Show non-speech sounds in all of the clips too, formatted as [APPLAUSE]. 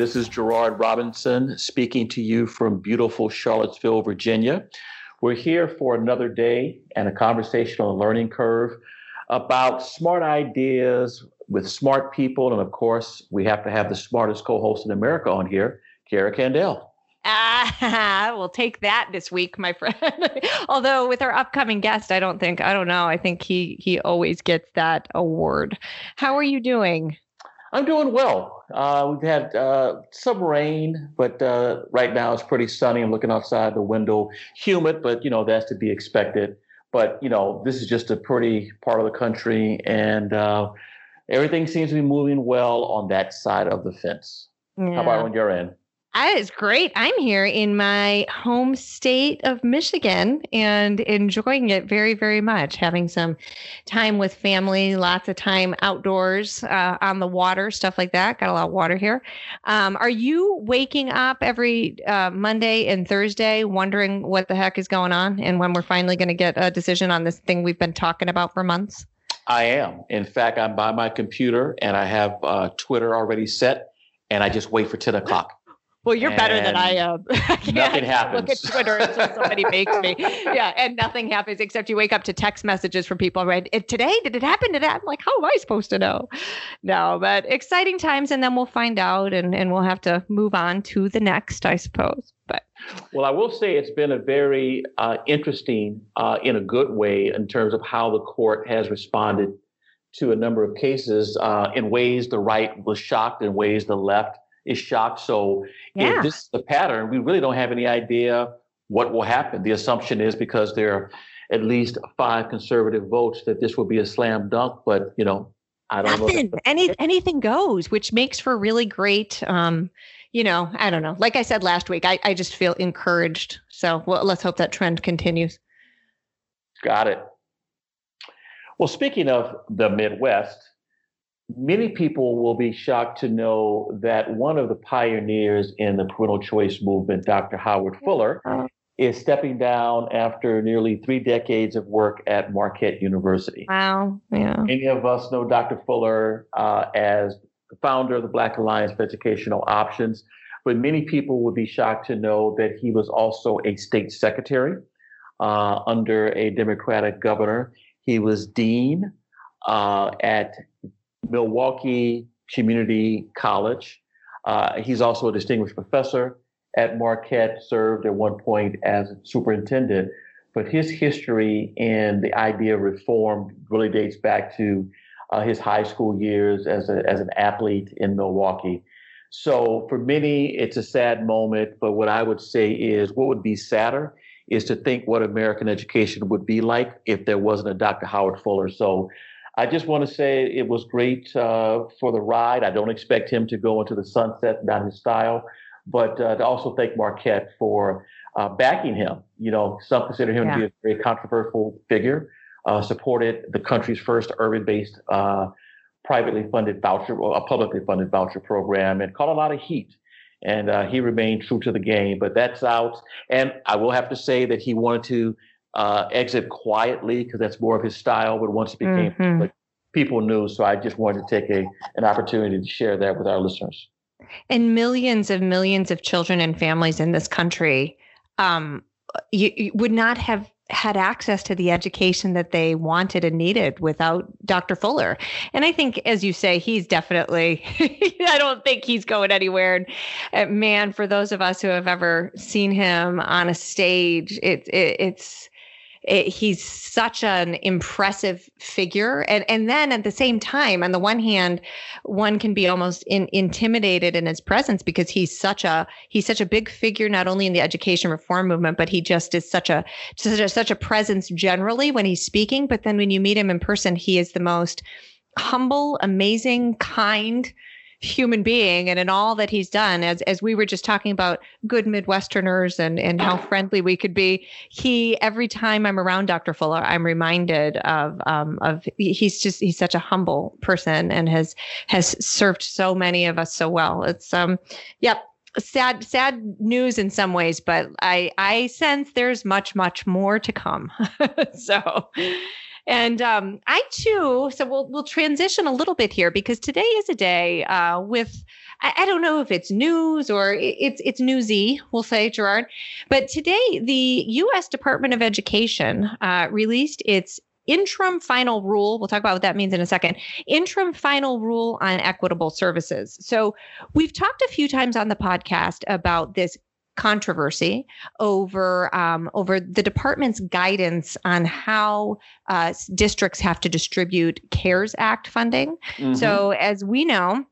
This is Gerard Robinson speaking to you from beautiful Charlottesville, Virginia. We're here for another day and a conversation on learning curve about smart ideas with smart people. And of course, we have to have the smartest co host in America on here, Cara Candal. Ah, [LAUGHS] we'll take that this week, my friend. [LAUGHS] Although with our upcoming guest, I don't think I don't know. I think he he always gets that award. How are you doing? I'm doing well. Uh, we've had uh, some rain, but uh, right now it's pretty sunny. I'm looking outside the window, humid, but you know that's to be expected. But you know this is just a pretty part of the country, and uh, everything seems to be moving well on that side of the fence. Yeah. How about on your end? Is great. I'm here in my home state of Michigan and enjoying it very, very much. Having some time with family, lots of time outdoors, uh, on the water, stuff like that. Got a lot of water here. Um, are you waking up every uh, Monday and Thursday wondering what the heck is going on and when we're finally going to get a decision on this thing we've been talking about for months? I am. In fact, I'm by my computer and I have uh, Twitter already set, and I just wait for 10 o'clock. Well, you're better than I am. [LAUGHS] nothing happens. Look at Twitter until somebody makes me. [LAUGHS] Yeah, and nothing happens except you wake up to text messages from people. Right? Today, did it happen? It I'm like, how am I supposed to know? No, but exciting times, and then we'll find out, and and we'll have to move on to the next, I suppose. But well, I will say it's been a very uh, interesting, uh, in a good way, in terms of how the court has responded to a number of cases. Uh, in ways the right was shocked, in ways the left is shocked. So yeah. if this is the pattern, we really don't have any idea what will happen. The assumption is because there are at least five conservative votes that this will be a slam dunk. But you know, I don't Nothing. know. Any anything goes, which makes for really great. Um, you know, I don't know. Like I said last week, I, I just feel encouraged. So well, let's hope that trend continues. Got it. Well, speaking of the Midwest, many people will be shocked to know that one of the pioneers in the parental choice movement, Dr. Howard Fuller, uh-huh. is stepping down after nearly three decades of work at Marquette University. Wow. Yeah. Many of us know Dr. Fuller uh, as the founder of the Black Alliance for Educational Options, but many people would be shocked to know that he was also a state secretary uh, under a Democratic governor. He was dean uh, at Milwaukee Community College. Uh, he's also a distinguished professor at Marquette, served at one point as superintendent. But his history and the idea of reform really dates back to uh, his high school years as, a, as an athlete in Milwaukee. So for many, it's a sad moment. But what I would say is what would be sadder is to think what American education would be like if there wasn't a Dr. Howard Fuller. So I just want to say it was great uh, for the ride. I don't expect him to go into the sunset, not his style, but uh, to also thank Marquette for uh, backing him. You know, some consider him yeah. to be a very controversial figure. Uh, supported the country's first urban-based uh, privately funded voucher, or a publicly funded voucher program, and caught a lot of heat. And uh, he remained true to the game, but that's out. And I will have to say that he wanted to uh, exit quietly because that's more of his style. But once it became mm-hmm. like people knew, so I just wanted to take a an opportunity to share that with our listeners. And millions of millions of children and families in this country um, you, you would not have had access to the education that they wanted and needed without Dr. Fuller. And I think, as you say, he's definitely, [LAUGHS] I don't think he's going anywhere. And uh, man, for those of us who have ever seen him on a stage, it, it it's, it, he's such an impressive figure. And and then at the same time on the one hand one can be almost in, intimidated in his presence because he's such a he's such a big figure not only in the education reform movement but he just is such a such a, such a presence generally when he's speaking. But then when you meet him in person he is the most humble amazing kind human being and in all that he's done as as we were just talking about good midwesterners and and how friendly we could be he every time i'm around dr fuller i'm reminded of um of he's just he's such a humble person and has has served so many of us so well. It's um yep sad sad news in some ways but i i sense there's much much more to come. [LAUGHS] So And um, I too, so we'll we'll transition a little bit here because today is a day uh, with I, I, don't know if it's news or it's it's newsy, we'll say, Gerard. But today, the U.S. Department of Education uh, released its interim final rule. We'll talk about what that means in a second. Interim final rule on equitable services. So we've talked a few times on the podcast about this controversy over um, over the department's guidance on how uh, districts have to distribute CARES Act funding. Mm-hmm. So as we know,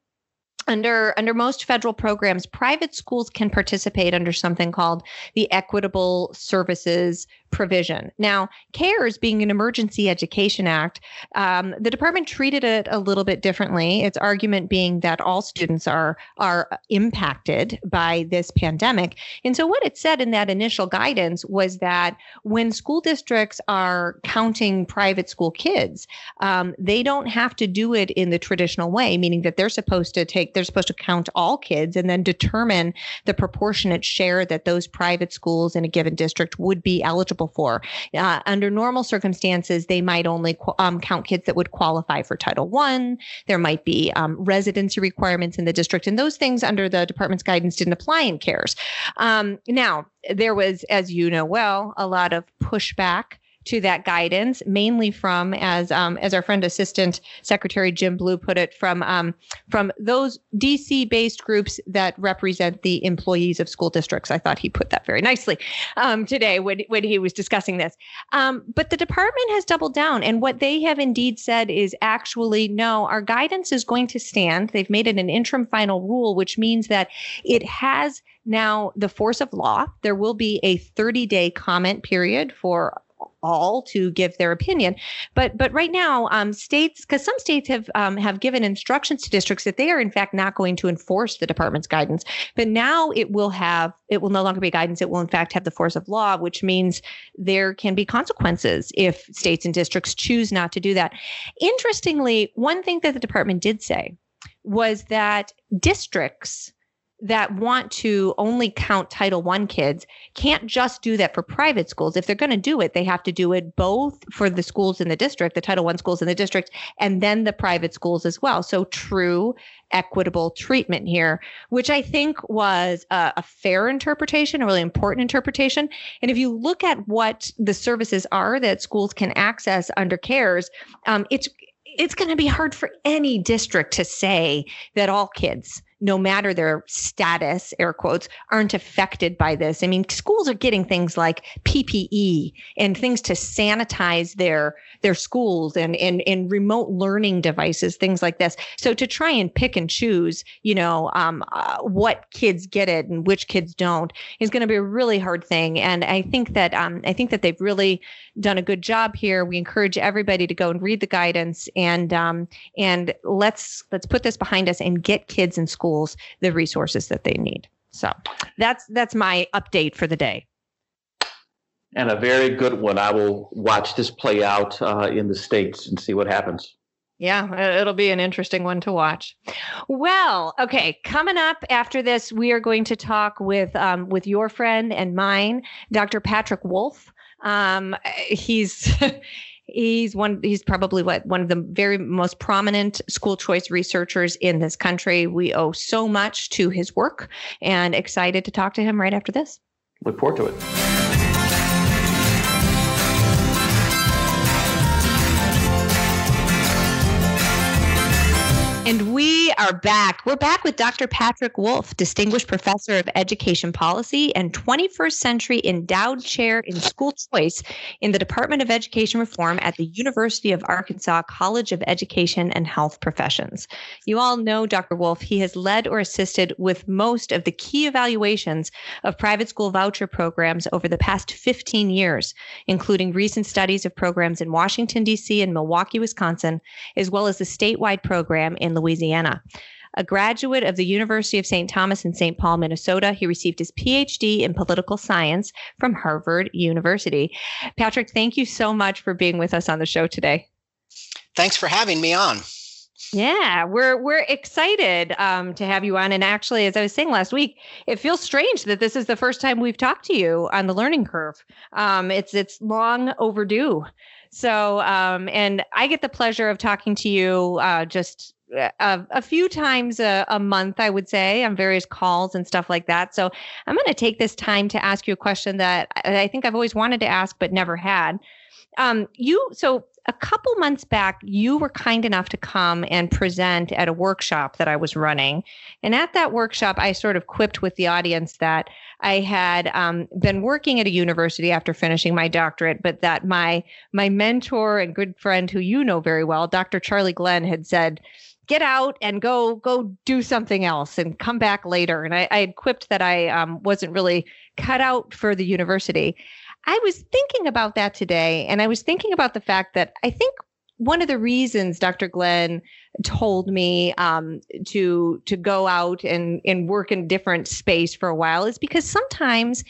under under most federal programs private schools can participate under something called the equitable services provision. Now, CARES being an emergency education act, um, the department treated it a little bit differently. Its argument being that all students are are impacted by this pandemic. And so what it said in that initial guidance was that when school districts are counting private school kids, um, they don't have to do it in the traditional way, meaning that they're supposed to take they're supposed to count all kids and then determine the proportionate share that those private schools in a given district would be eligible eligible for. Uh, under normal circumstances, they might only um, count kids that would qualify for Title One. There might be um, residency requirements in the district, and those things under the department's guidance didn't apply in CARES. Um, now, there was, as you know well, a lot of pushback to that guidance, mainly from, as um, as our friend Assistant Secretary Jim Blew put it, from um, from those DC based groups that represent the employees of school districts. I thought he put that very nicely um, today when when he was discussing this. Um, but the department has doubled down, and what they have indeed said is actually no, our guidance is going to stand. They've made it an interim final rule, which means that it has now the force of law. There will be a 30 day comment period for all to give their opinion. But but right now, um, states because some states have um, have given instructions to districts that they are in fact not going to enforce the department's guidance. But now it will have it will no longer be guidance. It will in fact have the force of law, which means there can be consequences if states and districts choose not to do that. Interestingly, one thing that the department did say was that districts that want to only count Title One kids can't just do that for private schools. If they're going to do it, they have to do it both for the schools in the district, the Title One schools in the district, and then the private schools as well. So true equitable treatment here, which I think was a, a fair interpretation, a really important interpretation. And if you look at what the services are that schools can access under CARES, um, it's it's going to be hard for any district to say that all kids no matter their status, air quotes, aren't affected by this. I mean, schools are getting things like PPE and things to sanitize their their schools and and, and remote learning devices, things like this. So to try and pick and choose, you know, um, uh, what kids get it and which kids don't is going to be a really hard thing. And I think that um, I think that they've really done a good job here. We encourage everybody to go and read the guidance and um, and let's let's put this behind us and get kids in school schools the resources that they need. So that's that's my update for the day. And a very good one. I will watch this play out uh, in the states and see what happens. Yeah, it'll be an interesting one to watch. Well, okay, coming up after this, we are going to talk with um, with your friend and mine, Dr. Patrick Wolf. Um, he's [LAUGHS] He's one. He's probably what one of the very most prominent school choice researchers in this country. We owe so much to his work, and excited to talk to him right after this. Look forward to it. And we are back. We're back with Dr. Patrick Wolf, Distinguished Professor of Education Policy and 21st Century Endowed Chair in School Choice in the Department of Education Reform at the University of Arkansas College of Education and Health Professions. You all know Dr. Wolf. He has led or assisted with most of the key evaluations of private school voucher programs over the past 15 years, including recent studies of programs in Washington, D.C. and Milwaukee, Wisconsin, as well as the statewide program in Louisiana. A graduate of the University of St. Thomas in St. Paul, Minnesota, he received his PhD in political science from Harvard University. Patrick, thank you so much for being with us on the show today. Thanks for having me on. Yeah, we're we're excited um, to have you on. And actually, as I was saying last week, it feels strange that this is the first time we've talked to you on the learning curve. Um, it's it's long overdue. So, um, and I get the pleasure of talking to you uh, just a, a, few times a, a, month, I would say, on various calls and stuff like that. So, I'm going to take this time to ask you a question that I think I've always wanted to ask but never had. Um, you so a couple months back, you were kind enough to come and present at a workshop that I was running. And at that workshop, I sort of quipped with the audience that I had um, been working at a university after finishing my doctorate, but that my my mentor and good friend, who you know very well, Dr. Charlie Glenn, had said, "Get out and go go do something else and come back later." And I, I had quipped that I um, wasn't really cut out for the university. I was thinking about that today, and I was thinking about the fact that I think one of the reasons Dr. Glenn told me um, to to go out and and work in a different space for a while is because sometimes,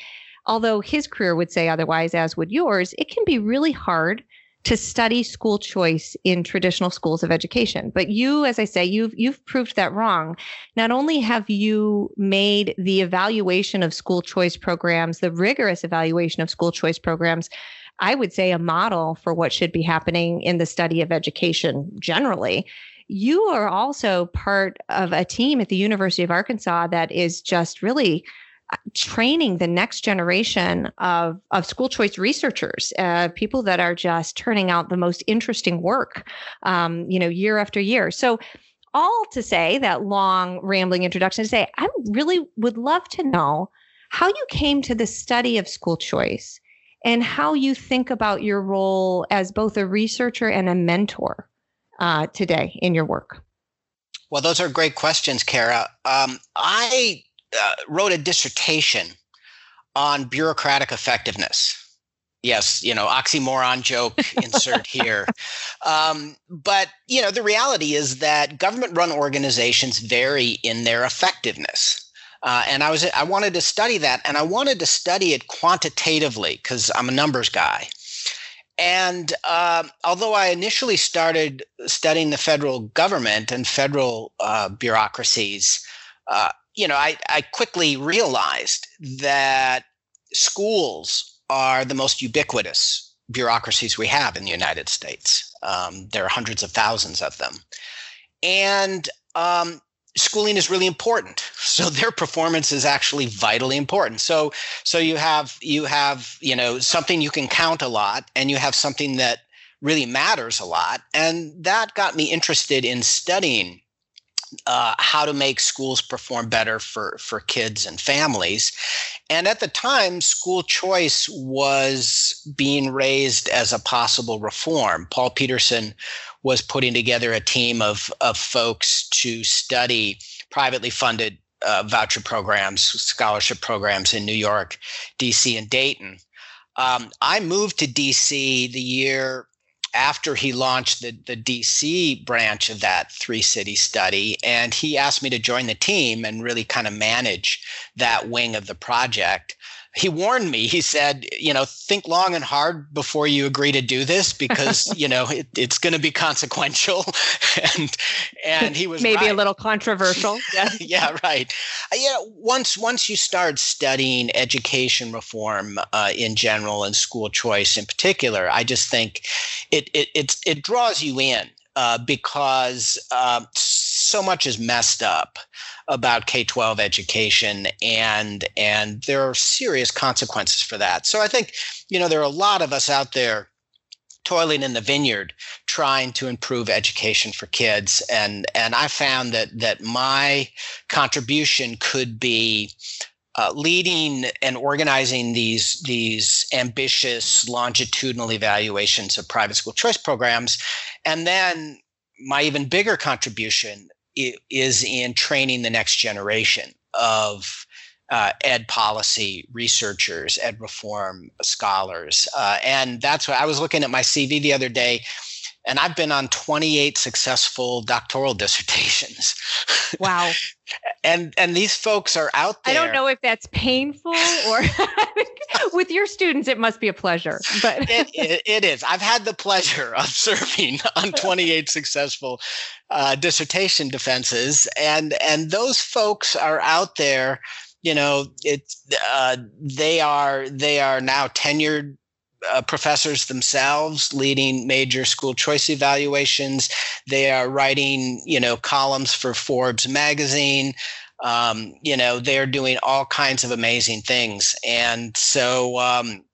although his career would say otherwise, as would yours, it can be really hard to study school choice in traditional schools of education. But you, as I say, you've you've proved that wrong. Not only have you made the evaluation of school choice programs, the rigorous evaluation of school choice programs, I would say a model for what should be happening in the study of education generally. You are also part of a team at the University of Arkansas that is just really training the next generation of, of school choice researchers, uh, people that are just turning out the most interesting work, um, you know, year after year. So, all to say that long rambling introduction to say, I really would love to know how you came to the study of school choice and how you think about your role as both a researcher and a mentor uh, today in your work. Well, those are great questions, Cara. Um, I uh, wrote a dissertation on bureaucratic effectiveness. Yes, you know, oxymoron joke [LAUGHS] insert here. Um, but, you know, the reality is that government run organizations vary in their effectiveness. Uh, and I was I wanted to study that, and I wanted to study it quantitatively because I'm a numbers guy. And uh, although I initially started studying the federal government and federal uh, bureaucracies, uh, you know, I, I quickly realized that schools are the most ubiquitous bureaucracies we have in the United States. Um, there are hundreds of thousands of them. And um, schooling is really important [LAUGHS] so their performance is actually vitally important so so you have you have you know something you can count a lot and you have something that really matters a lot and that got me interested in studying uh, how to make schools perform better for, for kids and families. And at the time, school choice was being raised as a possible reform. Paul Peterson was putting together a team of, of folks to study privately funded uh, voucher programs, scholarship programs in New York, DC, and Dayton. Um, I moved to DC the year after he launched the, the DC branch of that three city study. And he asked me to join the team and really kind of manage that wing of the project. He warned me, he said, you know, think long and hard before you agree to do this because, [LAUGHS] you know, it, it's going to be consequential. [LAUGHS] and and he was maybe right. a little controversial. [LAUGHS] Yeah, yeah right. Uh, you know, once once you start studying education reform uh, in general and school choice in particular, I just think it it it, it draws you in uh, because uh, so much is messed up about K-12 education, and and there are serious consequences for that. So I think you know there are a lot of us out there toiling in the vineyard trying to improve education for kids and and i found that that my contribution could be uh, leading and organizing these these ambitious longitudinal evaluations of private school choice programs and then my even bigger contribution is in training the next generation of uh, ed policy researchers, ed reform scholars. Uh, and that's what I was looking at my CV the other day and I've been on 28 successful doctoral [LAUGHS] dissertations. Wow. and and these folks are out there. I don't know if that's painful or [LAUGHS] [LAUGHS] with your students it must be a pleasure. But [LAUGHS] it, it, it is. I've had the pleasure of serving on 28 successful uh, dissertation defenses and and those folks are out there, you know, it's uh, they are they are now tenured uh, professors themselves leading major school choice evaluations. They are writing, you know, columns for Forbes magazine. Um, you know, they're doing all kinds of amazing things. And so, um,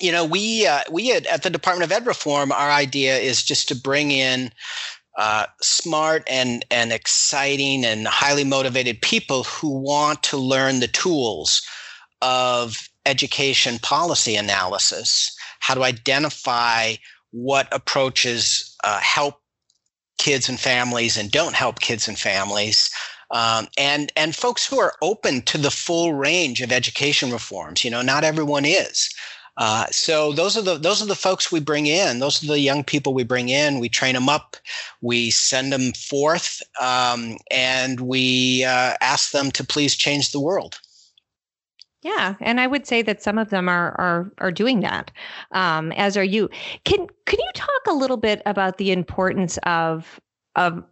you know, we uh, we at, at the Department of Ed Reform, our idea is just to bring in uh, smart and and exciting and highly motivated people who want to learn the tools of education policy analysis, how to identify what approaches uh, help kids and families and don't help kids and families. Um, and and folks who are open to the full range of education reforms. You know, not everyone is. Uh, so those are the those are the folks we bring in. Those are the young people we bring in. We train them up. We send them forth, um, and we uh, ask them to please change the world. Yeah, and I would say that some of them are are are doing that, um, as are you. Can can you talk a little bit about the importance of of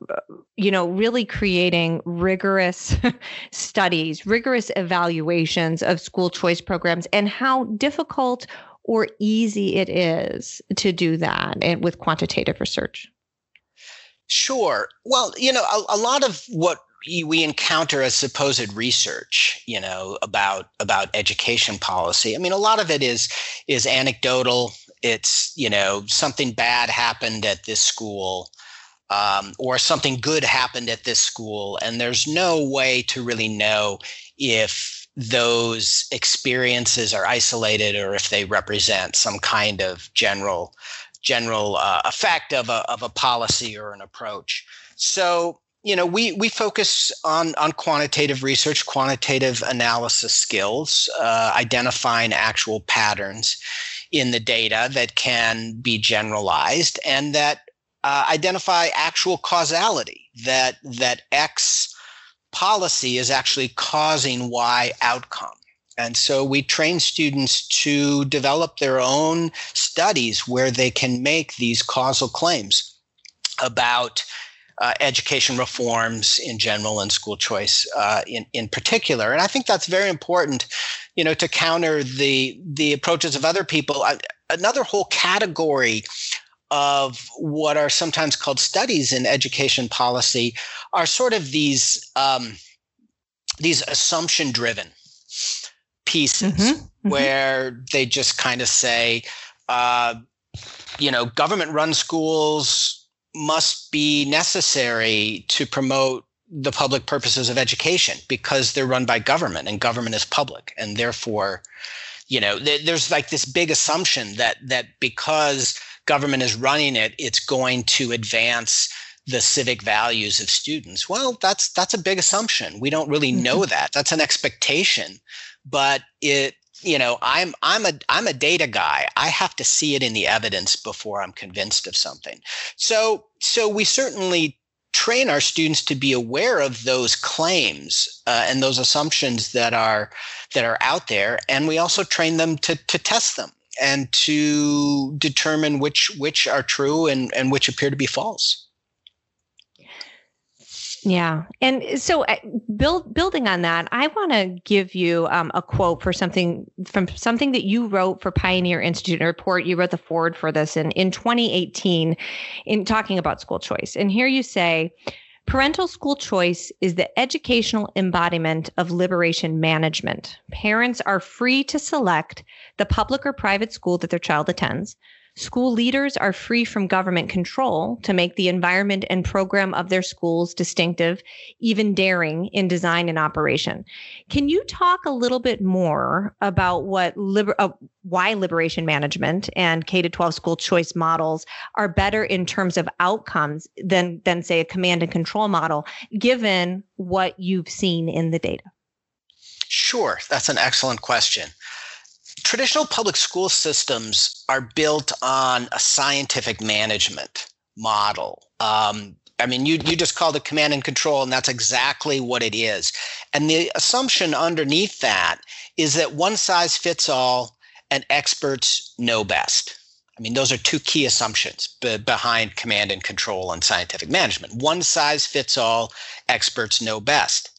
you know really creating rigorous [LAUGHS] studies rigorous evaluations of school choice programs and how difficult or easy it is to do that and with quantitative research. Sure. Well you know a, a lot of what we encounter as supposed research you know about about education policy i mean a lot of it is is anecdotal. It's you know something bad happened at this school um, or something good happened at this school, and there's no way to really know if those experiences are isolated or if they represent some kind of general general uh, effect of a, of a policy or an approach. So you know we we focus on on quantitative research quantitative analysis skills uh, identifying actual patterns in the data that can be generalized and that uh, identify actual causality that that X policy is actually causing Y outcome. And so we train students to develop their own studies where they can make these causal claims about uh, education reforms in general and school choice uh, in, in particular. And I think that's very important, you know, to counter the the approaches of other people. I, another whole category of what are sometimes called studies in education policy are sort of these um, these assumption driven pieces mm-hmm. Mm-hmm. where they just kind of say uh, you know government run schools must be necessary to promote the public purposes of education because they're run by government and government is public and therefore you know th- there's like this big assumption that that because government is running it, it's going to advance the civic values of students. Well, that's that's a big assumption. We don't really know mm-hmm. that. That's an expectation, but it you know, I'm I'm a I'm a data guy. I have to see it in the evidence before I'm convinced of something. So so we certainly train our students to be aware of those claims uh, and those assumptions that are that are out there and we also train them to to test them and to determine which which are true and, and which appear to be false. Yeah, and so uh, build, building on that, I want to give you um, a quote for something from something that you wrote for Pioneer Institute a report. You wrote the foreword for this in in 2018, in talking about school choice. And here you say, Parental school choice is the educational embodiment of liberation management. Parents are free to select the public or private school that their child attends. School leaders are free from government control to make the environment and program of their schools distinctive, even daring in design and operation. Can you talk a little bit more about what liber- uh, why liberation management and K to 12 school choice models are better in terms of outcomes than than say a command and control model given what you've seen in the data? Sure, that's an excellent question traditional public school systems are built on a scientific management model. Um, I mean, you you just called it command and control, and that's exactly what it is. And the assumption underneath that is that one size fits all, and experts know best. I mean, those are two key assumptions be- behind command and control and scientific management. One size fits all, experts know best.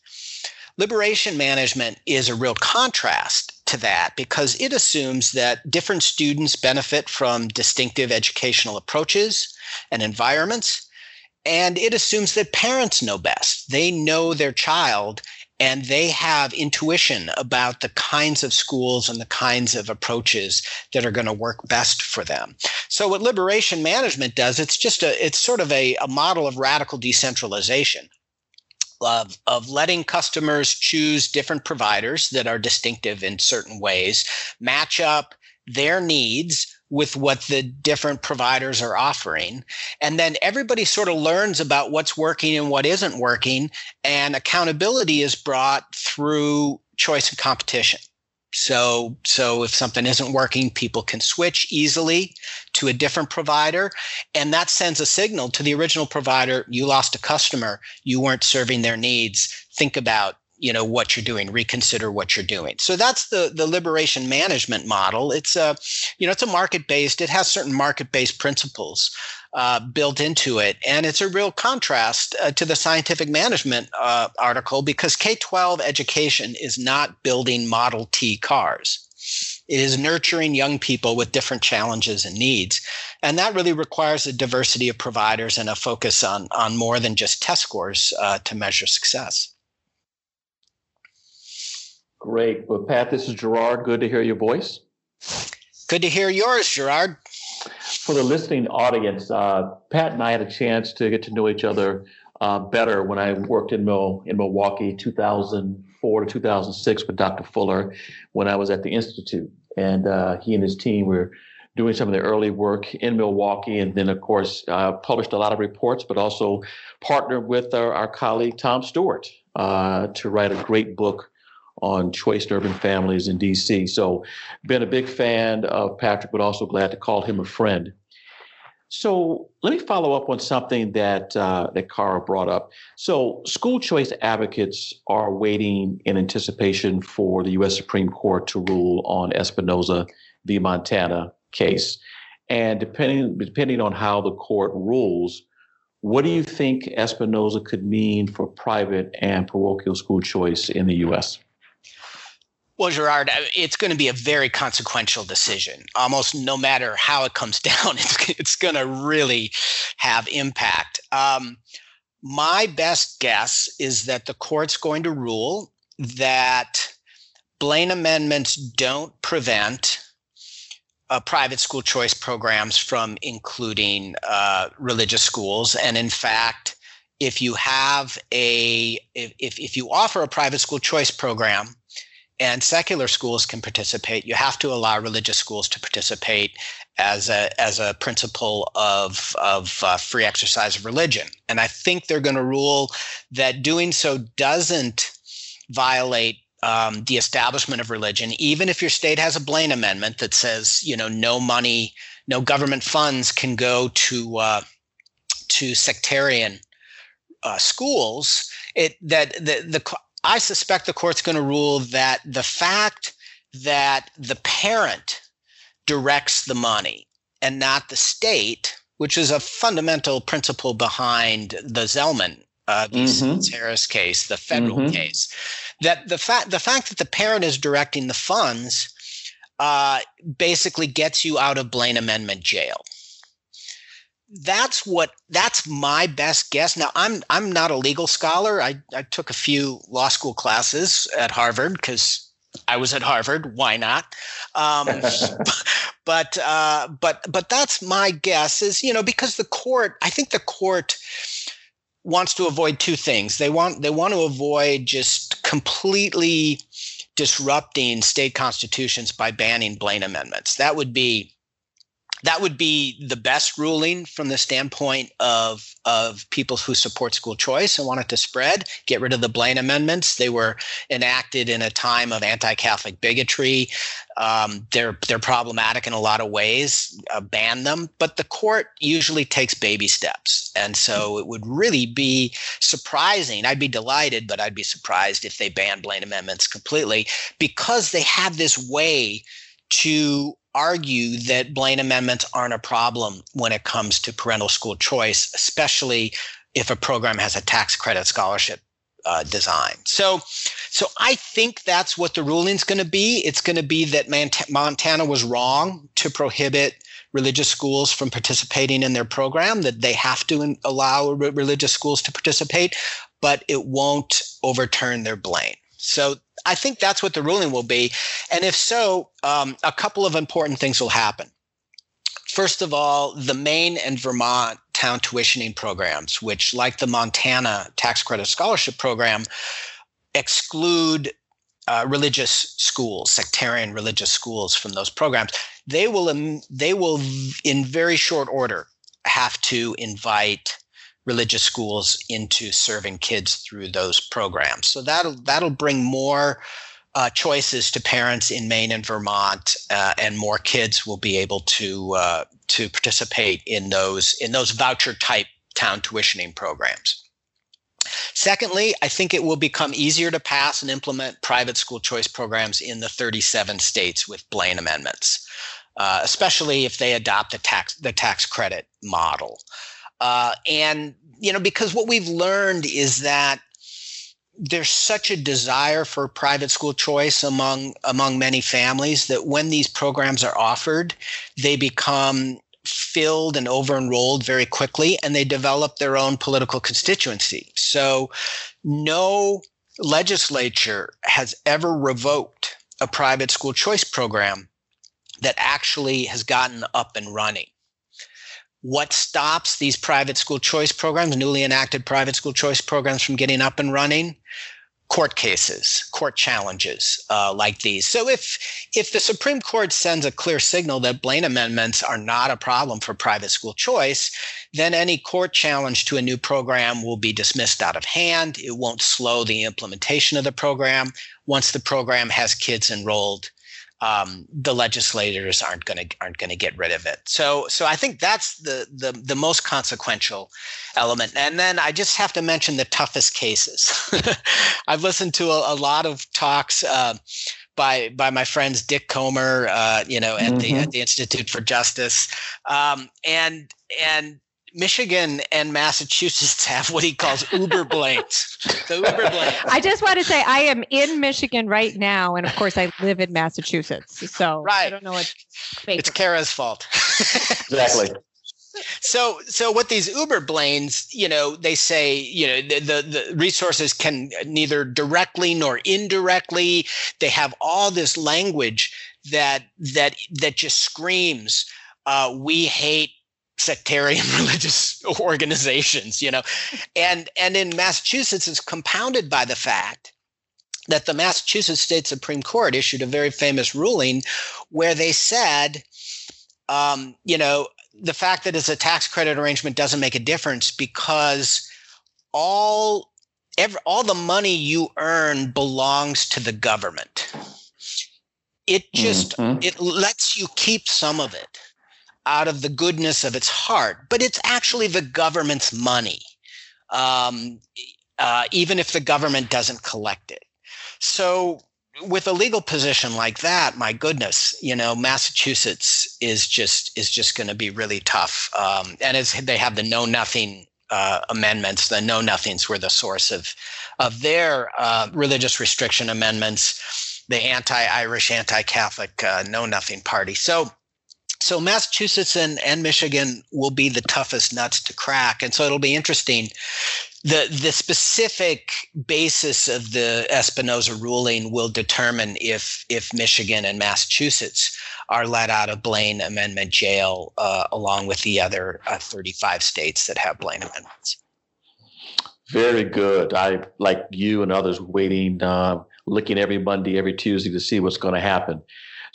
Liberation management is a real contrast to that because it assumes that different students benefit from distinctive educational approaches and environments. And it assumes that parents know best. They know their child and they have intuition about the kinds of schools and the kinds of approaches that are going to work best for them. So what liberation management does, it's just a, it's sort of a, a model of radical decentralization of, of letting customers choose different providers that are distinctive in certain ways, match up their needs with what the different providers are offering. And then everybody sort of learns about what's working and what isn't working. And accountability is brought through choice and competition. So, so if something isn't working, people can switch easily to a different provider. And that sends a signal to the original provider. You lost a customer. You weren't serving their needs. Think about you know what you're doing reconsider what you're doing. So that's the the liberation management model. It's a you know it's a market based it has certain market based principles uh, built into it. And it's a real contrast uh, to the scientific management uh, article because k-12 education is not building model t cars. It is nurturing young people with different challenges and needs. And that really requires a diversity of providers and a focus on on more than just test scores uh, to measure success Great. Well, Pat, this is Gerard. Good to hear your voice. Good to hear yours, Gerard. For the listening audience, uh, Pat and I had a chance to get to know each other uh, better when I worked in Mil- in Milwaukee, 2004 to 2006, with Dr. Fuller, when I was at the institute, and uh, he and his team were doing some of the early work in Milwaukee, and then of course uh, published a lot of reports, but also partnered with our, our colleague Tom Stewart uh, to write a great book on choice urban families in DC. So, been a big fan of Patrick, but also glad to call him a friend. So, let me follow up on something that uh, that Cara brought up. So, school choice advocates are waiting in anticipation for the U.S. Supreme Court to rule on Espinoza v. Montana case, and depending depending on how the court rules. What do you think Espinoza could mean for private and parochial school choice in the U.S.? Well, Gerard, uh, it's going to be a very consequential decision. Almost no matter how it comes [LAUGHS] down, it's, it's going to really have impact. Um, my best guess is that the court's going to rule that Blaine amendments don't prevent uh, private school choice programs from including uh, religious schools. And in fact, if you have a if, if you offer a private school choice program and secular schools can participate. You have to allow religious schools to participate as a as a principle of of uh, free exercise of religion. And I think they're going to rule that doing so doesn't violate um, the establishment of religion, even if your state has a Blaine amendment that says you know no money, no government funds can go to uh, to sectarian uh, schools. It that the the I suspect the court's going to rule that the fact that the parent directs the money and not the state, which is a fundamental principle behind the Zelman uh, mm-hmm. Harris case, the federal mm-hmm. case, that the fact the fact that the parent is directing the funds uh, basically gets you out of Blaine Amendment jail that's what that's my best guess. Now i'm i'm not a legal scholar. I, I took a few law school classes at harvard because i was at harvard. Why not? Um, [LAUGHS] but uh, but but that's my guess is you know because the court i think the court wants to avoid two things. They want they want to avoid just completely disrupting state constitutions by banning blaine amendments. That would be that would be the best ruling from the standpoint of of people who support school choice and want it to spread. Get rid of the Blaine amendments. They were enacted in a time of anti-Catholic bigotry. Um, they're they're problematic in a lot of ways. Uh, ban them, but the court usually takes baby steps, and so it would really be surprising. I'd be delighted, but I'd be surprised if they banned Blaine amendments completely because they have this way to argue that Blaine amendments aren't a problem when it comes to parental school choice, especially if a program has a tax credit scholarship uh, design. So, So I think that's what the ruling's going to be. It's going to be that Montana was wrong to prohibit religious schools from participating in their program, that they have to allow religious schools to participate, but it won't overturn their Blaine. So I think that's what the ruling will be. And if so, um, a couple of important things will happen. First of all, the Maine and Vermont town tuitioning programs, which, like the Montana tax credit scholarship program, exclude uh, religious schools, sectarian religious schools from those programs, they will um, they will in very short order have to invite religious schools into serving kids through those programs. So that'll that'll bring more uh, choices to parents in Maine and Vermont, uh, and more kids will be able to uh, to participate in those in those voucher type town tuitioning programs. Secondly, I think it will become easier to pass and implement private school choice programs in the 37 states with Blaine amendments, uh, especially if they adopt the tax the tax credit model. Uh, and you know, because what we've learned is that there's such a desire for private school choice among among many families that when these programs are offered they become filled and over enrolled very quickly and they develop their own political constituency. So no legislature has ever revoked a private school choice program that actually has gotten up and running what stops these private school choice programs, newly enacted private school choice programs, from getting up and running? Court cases, court challenges uh, like these. So if if the Supreme Court sends a clear signal that Blaine amendments are not a problem for private school choice, then any court challenge to a new program will be dismissed out of hand. It won't slow the implementation of the program. Once the program has kids enrolled, um, the legislators aren't going to aren't going to get rid of it. So so I think that's the the the most consequential element. And then I just have to mention the toughest cases. [LAUGHS] I've listened to a, a lot of talks. Uh, by by my friends Dick Komer, uh, you know, at mm-hmm. the at the Institute for Justice, um, and and Michigan and Massachusetts [LAUGHS] have what he calls Uber Blaines. The Uber Blaines. I just want to say I am in Michigan right now, and of course I live in Massachusetts. So right. I don't know what. It's Cara's fault. [LAUGHS] exactly. So, so what these Uber Blaines, you know, they say, you know, the, the, the resources can neither directly nor indirectly. They have all this language that that that just screams, uh, "We hate sectarian [LAUGHS] religious organizations you know? And and in massachusetts it's compounded by the fact that the massachusetts state supreme court issued a very famous ruling where they said um, you know the fact that it's a tax credit arrangement doesn't make a difference because all every, all the money you earn belongs to the government. It just mm-hmm. it lets you keep some of it out of the goodness of its heart, but it's actually the government's money, um, uh, even if the government doesn't collect it. So, with a legal position like that, my goodness, you know, Massachusetts is just is just going to be really tough. Um, and as they have the know nothing uh, amendments, the know nothings were the source of of their uh, religious restriction amendments, the anti-Irish, anti-Catholic uh, know nothing party. So so Massachusetts and, and Michigan will be the toughest nuts to crack. And so it'll be interesting. The, the specific basis of the Espinoza ruling will determine if, if Michigan and Massachusetts are let out of Blaine Amendment jail, uh, along with the other uh, 35 states that have Blaine amendments. Very good. I, like you and others, waiting, uh, looking every Monday, every Tuesday to see what's going to happen.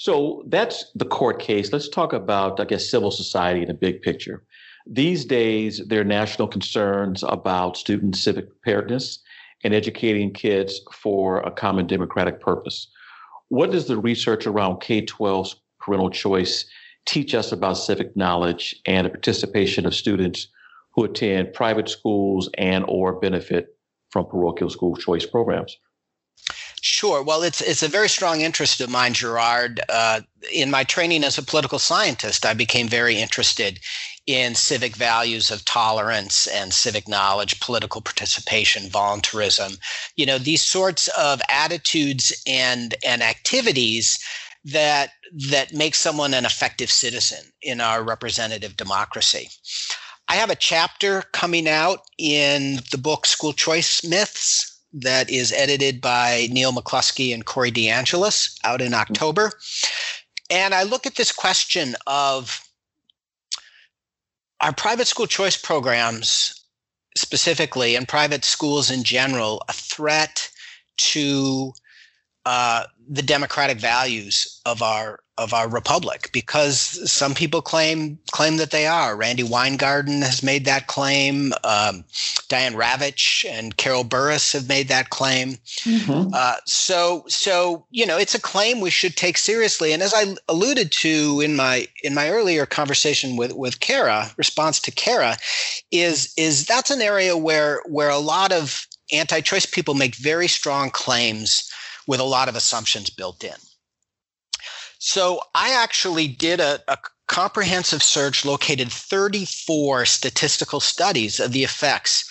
So that's the court case. Let's talk about, I guess, civil society in a big picture. These days, there are national concerns about student civic preparedness and educating kids for a common democratic purpose. What does the research around K 12 parental choice teach us about civic knowledge and the participation of students who attend private schools and or benefit from parochial school choice programs? Sure. Well, it's it's a very strong interest of mine, Gerard. Uh, in my training as a political scientist, I became very interested in civic values of tolerance and civic knowledge, political participation, voluntarism. You know, these sorts of attitudes and and activities that that make someone an effective citizen in our representative democracy. I have a chapter coming out in the book School Choice Myths that is edited by Neil McCluskey and Corey DeAngelis out in October. And I look at this question of our private school choice programs specifically and private schools in general a threat to uh, the democratic values of our of our republic because some people claim claim that they are. Randi Weingarten has made that claim. Um, Diane Ravitch and Carol Burris have made that claim. Mm-hmm. Uh, so so you know it's a claim we should take seriously. And as I alluded to in my in my earlier conversation with with Cara, response to Cara, is is that's an area where where a lot of anti-choice people make very strong claims with a lot of assumptions built in. So I actually did a, a comprehensive search, located 34 statistical studies of the effects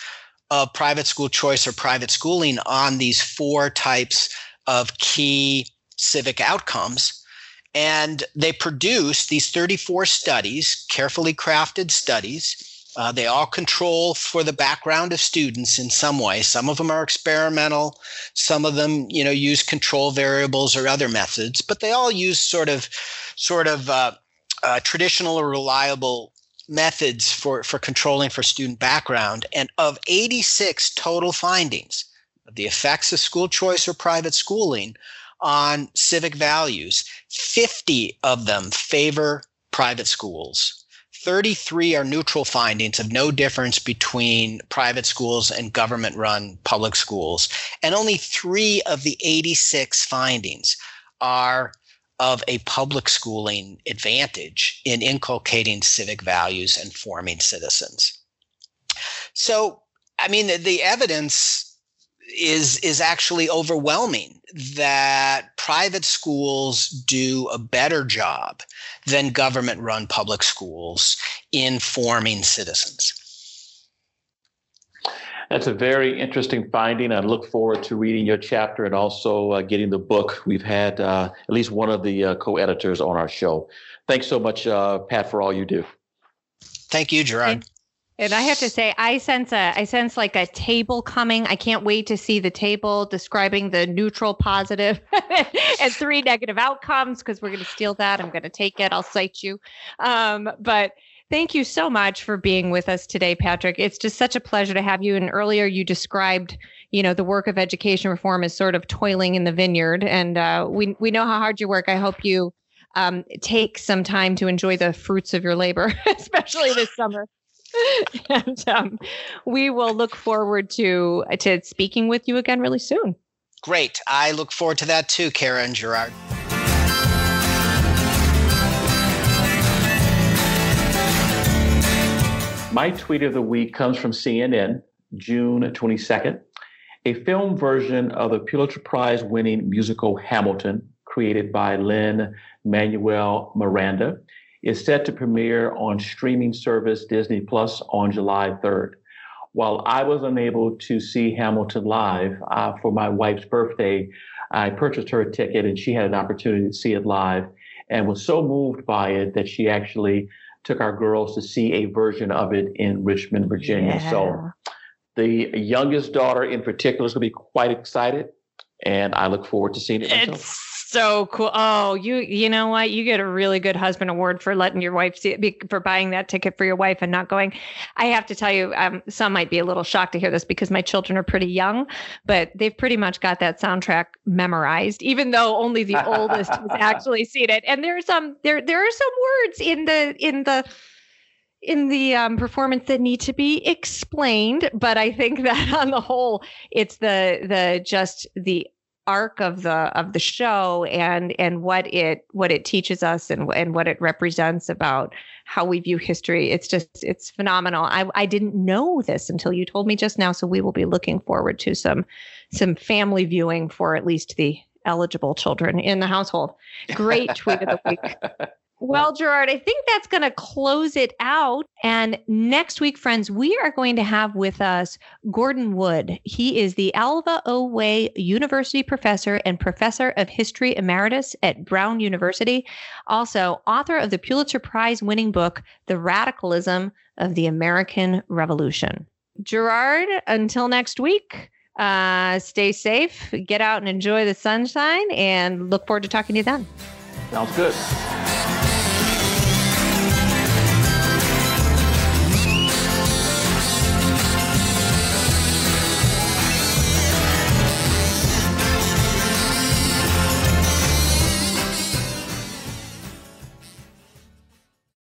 of private school choice or private schooling on these four types of key civic outcomes. And they produced these 34 studies, carefully crafted studies, uh, they all control for the background of students in some way. Some of them are experimental. Some of them, you know, use control variables or other methods, but they all use sort of, sort of uh, uh, traditional or reliable methods for for controlling for student background. And of 86 total findings of the effects of school choice or private schooling on civic values, 50 of them favor private schools 33 are neutral findings of no difference between private schools and government run public schools. And only three of the 86 findings are of a public schooling advantage in inculcating civic values and forming citizens. So, I mean, the, the evidence is is actually overwhelming that private schools do a better job than government run public schools in forming citizens. That's a very interesting finding. I look forward to reading your chapter and also uh, getting the book. We've had uh, at least one of the uh, co editors on our show. Thanks so much, uh, Pat, for all you do. Thank you, Gerard. And I have to say, I sense a, I sense like a table coming. I can't wait to see the table describing the neutral, positive, [LAUGHS] and three negative outcomes because we're going to steal that. I'm going to take it. I'll cite you. Um, but thank you so much for being with us today, Patrick. It's just such a pleasure to have you. And earlier you described, you know, the work of education reform as sort of toiling in the vineyard, and uh, we we know how hard you work. I hope you um, take some time to enjoy the fruits of your labor, [LAUGHS] especially this summer. [LAUGHS] and um, we will look forward to to speaking with you again really soon. Great. I look forward to that too, Cara and Gerard. My tweet of the week comes from CNN, June 22nd. A film version of the Pulitzer Prize winning musical Hamilton, created by Lin Manuel Miranda, is set to premiere on streaming service Disney Plus on July 3rd. While I was unable to see Hamilton live uh, for my wife's birthday, I purchased her a ticket and she had an opportunity to see it live and was so moved by it that she actually took our girls to see a version of it in Richmond, Virginia. Yeah. So the youngest daughter in particular is going to be quite excited and I look forward to seeing it myself. It's so cool. Oh, you you know what? You get a really good husband award for letting your wife see it, for buying that ticket for your wife and not going. I have to tell you, um, some might be a little shocked to hear this because my children are pretty young, but they've pretty much got that soundtrack memorized, even though only the [LAUGHS] oldest has actually seen it. And there's um there there are some words in the in the in the um, performance that need to be explained but i think [LAUGHS] that on the whole it's the the just the arc of the of the show and and what it what it teaches us and and what it represents about how we view history. It's just it's phenomenal. I I didn't know this until you told me just now. So we will be looking forward to some some family viewing for at least the eligible children in the household. Great tweet of the week. [LAUGHS] Well, Gerard, I think that's going to close it out. And next week, friends, we are going to have with us Gordon Wood. He is the Alva O. Way University professor and professor of history emeritus at Brown University. Also, author of the Pulitzer Prize winning book, The Radicalism of the American Revolution. Gerard, until next week, uh, stay safe, get out and enjoy the sunshine, and look forward to talking to you then. Sounds good.